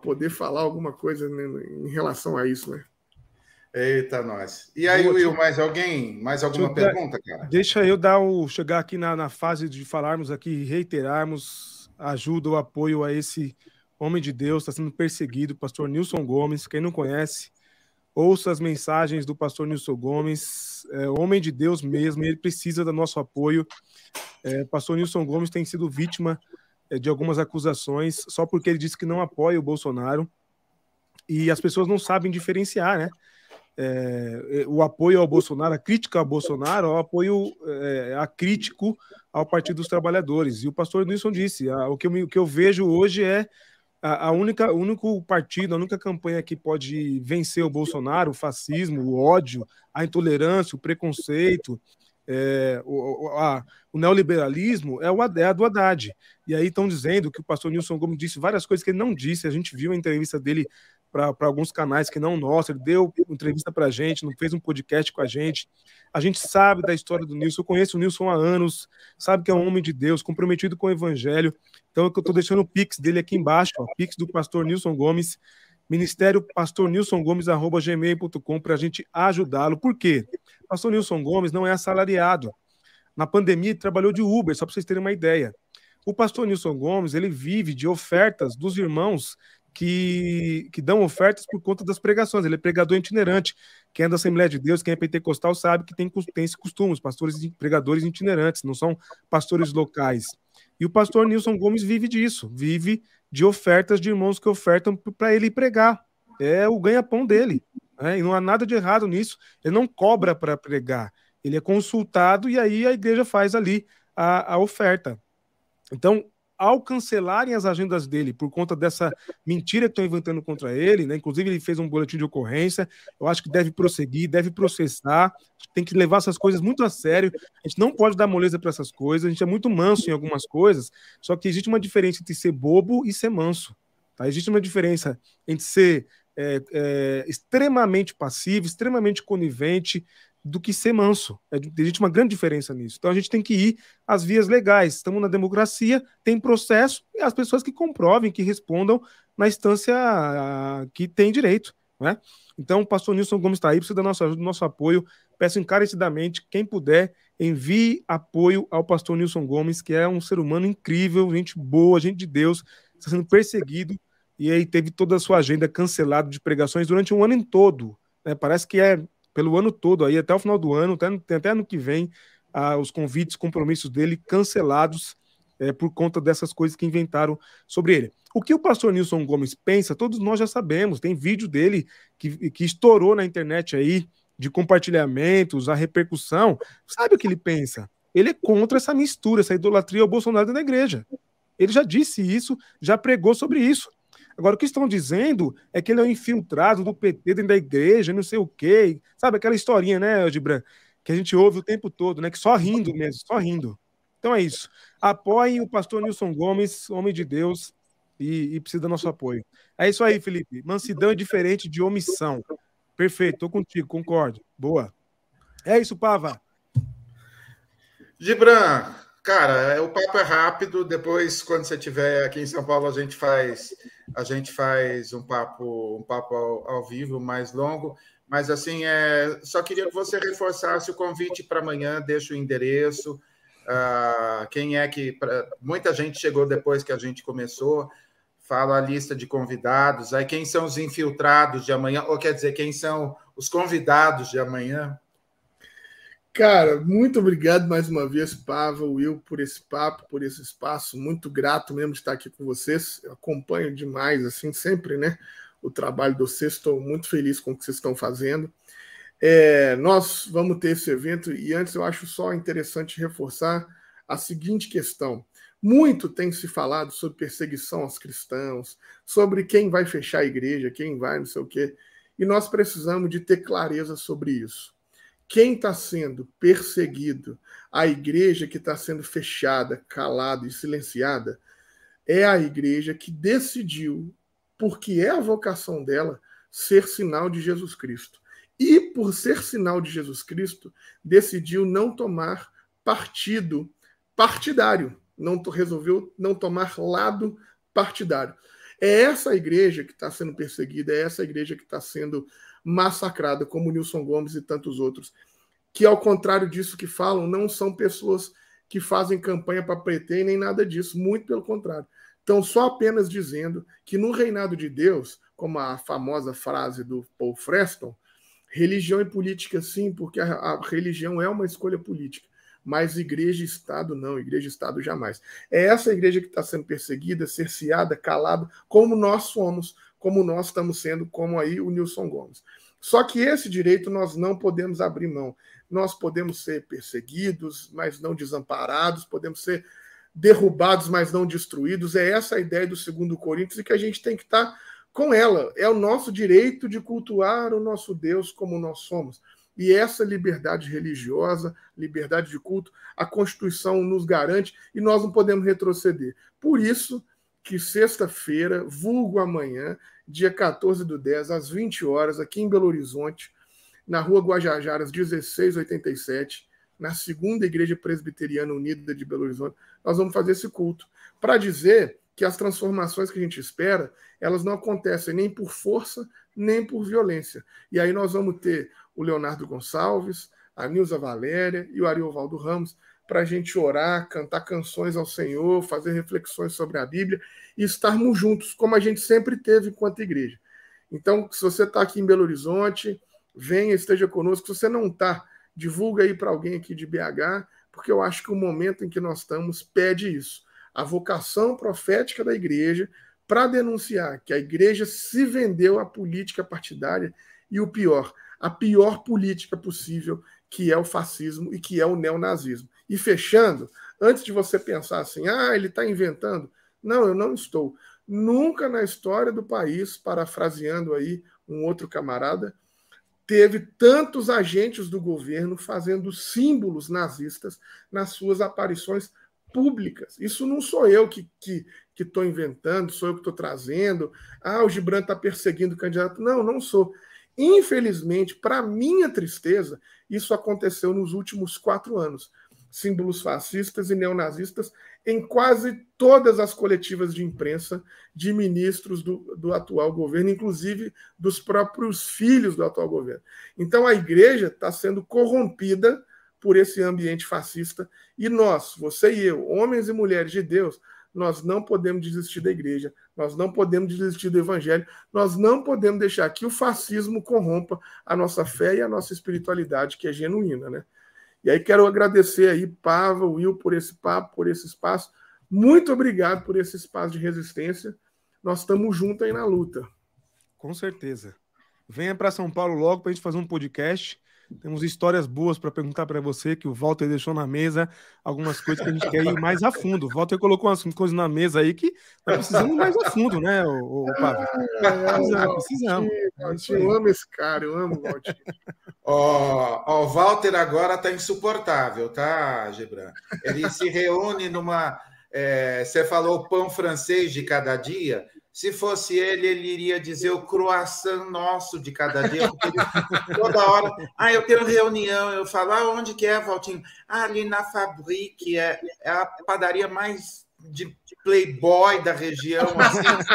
poder falar alguma coisa né, em relação a isso, né? Eita, nós. E aí, Will, mais alguém? Mais alguma pergunta, cara? Deixa eu dar o chegar aqui na, na fase de falarmos aqui, reiterarmos ajuda, o apoio a esse homem de Deus, está sendo perseguido, pastor Nilson Gomes. Quem não conhece, ouça as mensagens do pastor Nilson Gomes, é, homem de Deus mesmo, ele precisa do nosso apoio. É, pastor Nilson Gomes tem sido vítima é, de algumas acusações só porque ele disse que não apoia o Bolsonaro e as pessoas não sabem diferenciar, né? é, o apoio ao Bolsonaro, a crítica ao Bolsonaro, o apoio é, a crítico ao Partido dos Trabalhadores. E o pastor Nilson disse: a, o, que eu, o que eu vejo hoje é a, a única, o único partido, a única campanha que pode vencer o Bolsonaro, o fascismo, o ódio, a intolerância, o preconceito, é, o, a, o, neoliberalismo é, o, é a do Haddad. E aí estão dizendo que o pastor Nilson Gomes disse várias coisas que ele não disse. A gente viu a entrevista dele para alguns canais que não nossos, ele deu entrevista para a gente, não fez um podcast com a gente. A gente sabe da história do Nilson, eu conheço o Nilson há anos, sabe que é um homem de Deus, comprometido com o evangelho. Então, eu estou deixando o Pix dele aqui embaixo, o Pix do pastor Nilson Gomes, ministério pastor Nilson Gomes, arroba gmail.com, para a gente ajudá-lo. Por quê? Pastor Nilson Gomes não é assalariado. Na pandemia, ele trabalhou de Uber, só para vocês terem uma ideia. O pastor Nilson Gomes, ele vive de ofertas dos irmãos que, que dão ofertas por conta das pregações. Ele é pregador itinerante. Quem é da Assembleia de Deus, quem é pentecostal, sabe que tem, tem esse costume. Os pastores pregadores itinerantes, não são pastores locais. E o pastor Nilson Gomes vive disso, vive de ofertas de irmãos que ofertam para ele pregar. É o ganha-pão dele. Né? E não há nada de errado nisso. Ele não cobra para pregar. Ele é consultado e aí a igreja faz ali a, a oferta. Então, ao cancelarem as agendas dele por conta dessa mentira que estão inventando contra ele, né? Inclusive, ele fez um boletim de ocorrência. Eu acho que deve prosseguir, deve processar, tem que levar essas coisas muito a sério. A gente não pode dar moleza para essas coisas, a gente é muito manso em algumas coisas, só que existe uma diferença entre ser bobo e ser manso. Tá? Existe uma diferença entre ser é, é, extremamente passivo, extremamente conivente, do que ser manso. É, existe uma grande diferença nisso. Então a gente tem que ir às vias legais. Estamos na democracia, tem processo e as pessoas que comprovem, que respondam na instância que tem direito. Né? Então, o pastor Nilson Gomes está aí, precisa da nossa ajuda, do nosso apoio. Peço encarecidamente, quem puder, envie apoio ao pastor Nilson Gomes, que é um ser humano incrível, gente boa, gente de Deus, está sendo perseguido e aí teve toda a sua agenda cancelada de pregações durante um ano em todo. Né? Parece que é pelo ano todo, aí até o final do ano, até, até ano que vem, ah, os convites, compromissos dele cancelados é, por conta dessas coisas que inventaram sobre ele. O que o pastor Nilson Gomes pensa, todos nós já sabemos, tem vídeo dele que, que estourou na internet aí, de compartilhamentos, a repercussão. Sabe o que ele pensa? Ele é contra essa mistura, essa idolatria ao Bolsonaro na igreja. Ele já disse isso, já pregou sobre isso. Agora, o que estão dizendo é que ele é um infiltrado do PT dentro da igreja, não sei o quê. Sabe aquela historinha, né, Gibran? Que a gente ouve o tempo todo, né? Que só rindo mesmo, só rindo. Então é isso. Apoiem o pastor Nilson Gomes, homem de Deus, e, e precisa do nosso apoio. É isso aí, Felipe. Mansidão é diferente de omissão. Perfeito, tô contigo, concordo. Boa. É isso, Pava. Gibran, Cara, é, o papo é rápido. Depois, quando você estiver aqui em São Paulo, a gente faz a gente faz um papo um papo ao, ao vivo mais longo. Mas assim, é, só queria que você reforçasse o convite para amanhã. Deixa o endereço. Uh, quem é que pra, muita gente chegou depois que a gente começou. Fala a lista de convidados. Aí quem são os infiltrados de amanhã? Ou quer dizer, quem são os convidados de amanhã? Cara, muito obrigado mais uma vez, Pava, Will, por esse papo, por esse espaço. Muito grato mesmo de estar aqui com vocês. Eu acompanho demais, assim, sempre, né? O trabalho de vocês. Estou muito feliz com o que vocês estão fazendo. É, nós vamos ter esse evento e antes eu acho só interessante reforçar a seguinte questão. Muito tem se falado sobre perseguição aos cristãos, sobre quem vai fechar a igreja, quem vai, não sei o quê. E nós precisamos de ter clareza sobre isso quem está sendo perseguido, a igreja que está sendo fechada, calada e silenciada, é a igreja que decidiu, porque é a vocação dela, ser sinal de Jesus Cristo. E por ser sinal de Jesus Cristo, decidiu não tomar partido partidário, não resolveu não tomar lado partidário. É essa igreja que está sendo perseguida, é essa igreja que está sendo massacrada, como Nilson Gomes e tantos outros, que, ao contrário disso que falam, não são pessoas que fazem campanha para PT nem nada disso, muito pelo contrário. Então, só apenas dizendo que no reinado de Deus, como a famosa frase do Paul Freston, religião e política sim, porque a, a religião é uma escolha política, mas igreja e Estado não, igreja e Estado jamais. É essa igreja que está sendo perseguida, cerceada, calada, como nós somos, como nós estamos sendo, como aí o Nilson Gomes. Só que esse direito nós não podemos abrir mão. Nós podemos ser perseguidos, mas não desamparados, podemos ser derrubados, mas não destruídos. É essa a ideia do segundo Coríntios e que a gente tem que estar com ela. É o nosso direito de cultuar o nosso Deus como nós somos. E essa liberdade religiosa, liberdade de culto, a Constituição nos garante e nós não podemos retroceder. Por isso, que sexta-feira, vulgo amanhã, dia 14 do 10, às 20 horas, aqui em Belo Horizonte, na rua Guajajaras, 1687, na segunda Igreja Presbiteriana Unida de Belo Horizonte, nós vamos fazer esse culto. Para dizer que as transformações que a gente espera, elas não acontecem nem por força, nem por violência. E aí nós vamos ter o Leonardo Gonçalves, a Nilza Valéria e o Ariovaldo Ramos para a gente orar, cantar canções ao Senhor, fazer reflexões sobre a Bíblia e estarmos juntos, como a gente sempre teve enquanto igreja. Então, se você está aqui em Belo Horizonte, venha, esteja conosco. Se você não está, divulga aí para alguém aqui de BH, porque eu acho que o momento em que nós estamos pede isso. A vocação profética da igreja para denunciar que a igreja se vendeu à política partidária e o pior, a pior política possível, que é o fascismo e que é o neonazismo. E fechando, antes de você pensar assim, ah, ele está inventando. Não, eu não estou. Nunca na história do país, parafraseando aí um outro camarada, teve tantos agentes do governo fazendo símbolos nazistas nas suas aparições públicas. Isso não sou eu que estou que, que inventando, sou eu que estou trazendo. Ah, o Gibran está perseguindo o candidato. Não, não sou. Infelizmente, para minha tristeza, isso aconteceu nos últimos quatro anos símbolos fascistas e neonazistas em quase todas as coletivas de imprensa de ministros do, do atual governo, inclusive dos próprios filhos do atual governo. Então a igreja está sendo corrompida por esse ambiente fascista e nós, você e eu, homens e mulheres de Deus, nós não podemos desistir da igreja, nós não podemos desistir do evangelho, nós não podemos deixar que o fascismo corrompa a nossa fé e a nossa espiritualidade, que é genuína, né? E aí quero agradecer aí, Pava, Will, por esse papo, por esse espaço. Muito obrigado por esse espaço de resistência. Nós estamos juntos aí na luta. Com certeza. Venha para São Paulo logo para a gente fazer um podcast. Temos histórias boas para perguntar para você, que o Walter deixou na mesa, algumas coisas que a gente quer ir mais a fundo. O Walter colocou umas coisas na mesa aí que tá precisando ir mais a fundo, né, o, o Pablo? Precisamos, precisamos. Eu amo esse cara, eu amo o Walter. Ó, o Walter agora está insuportável, tá, Gebran? Ele se reúne numa. É, você falou pão francês de cada dia. Se fosse ele, ele iria dizer o croissant nosso de cada dia, [laughs] toda hora. Ah, eu tenho reunião, eu falo, ah, onde que é, Valtinho? Ah, ali na Fabrique, é, é a padaria mais de playboy da região, assim,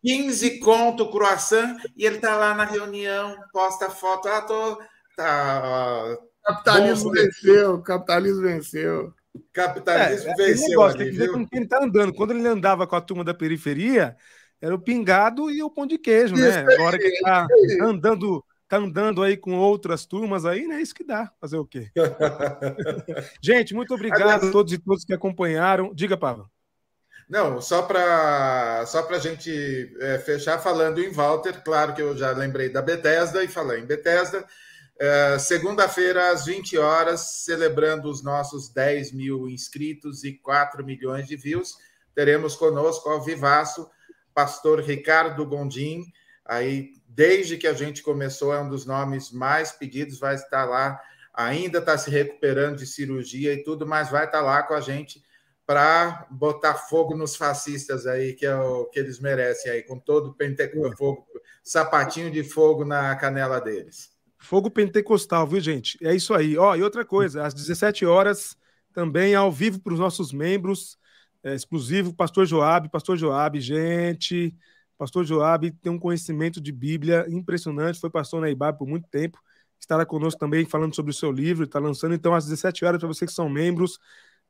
15 conto croissant, e ele tá lá na reunião, posta foto, ah, tô. Tá, capitalismo bom, venceu, capitalismo venceu. Capitalismo é, venceu. Negócio, ali, tem que ver com quem ele tá andando. Quando ele andava com a turma da periferia, era o pingado e o pão de queijo, né? Agora que tá andando, tá andando aí com outras turmas aí, né? Isso que dá. Fazer o quê? [laughs] Gente, muito obrigado a todos e todas que acompanharam. Diga, Pablo. Não, só para só a gente é, fechar falando em Walter, claro que eu já lembrei da Bethesda e falei em Bethesda. É, Segunda-feira, às 20 horas, celebrando os nossos 10 mil inscritos e 4 milhões de views, teremos conosco ao vivaço pastor Ricardo Gondim, aí desde que a gente começou, é um dos nomes mais pedidos, vai estar lá, ainda está se recuperando de cirurgia e tudo, mas vai estar lá com a gente para botar fogo nos fascistas aí, que é o que eles merecem aí, com todo o pentecosto, fogo, sapatinho de fogo na canela deles. Fogo pentecostal, viu, gente? É isso aí. Ó, e outra coisa, às 17 horas, também ao vivo para os nossos membros, é, exclusivo, Pastor Joab. Pastor Joab, gente, Pastor Joab tem um conhecimento de Bíblia impressionante, foi pastor na IBAB por muito tempo, estará conosco também falando sobre o seu livro, está lançando, então, às 17 horas, para vocês que são membros,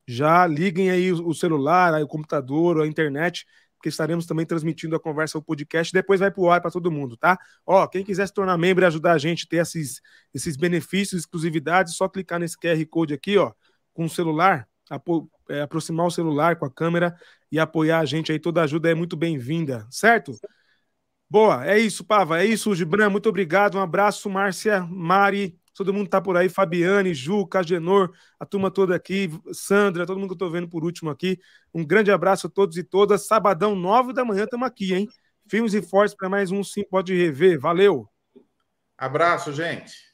já liguem aí o celular, aí o computador, a internet, porque estaremos também transmitindo a conversa, o podcast, depois vai para o ar para todo mundo, tá? Ó, quem quiser se tornar membro e ajudar a gente a ter esses, esses benefícios, exclusividades, só clicar nesse QR Code aqui, ó, com o celular, é, aproximar o celular com a câmera e apoiar a gente aí. Toda ajuda é muito bem-vinda, certo? Boa, é isso, Pava. É isso, Gibran. Muito obrigado. Um abraço, Márcia, Mari. Todo mundo tá por aí. Fabiane, Ju, Cagenor, a turma toda aqui. Sandra, todo mundo que eu tô vendo por último aqui. Um grande abraço a todos e todas. Sabadão, nove da manhã, estamos aqui, hein? Filmes e fortes para mais um Sim Pode Rever. Valeu! Abraço, gente.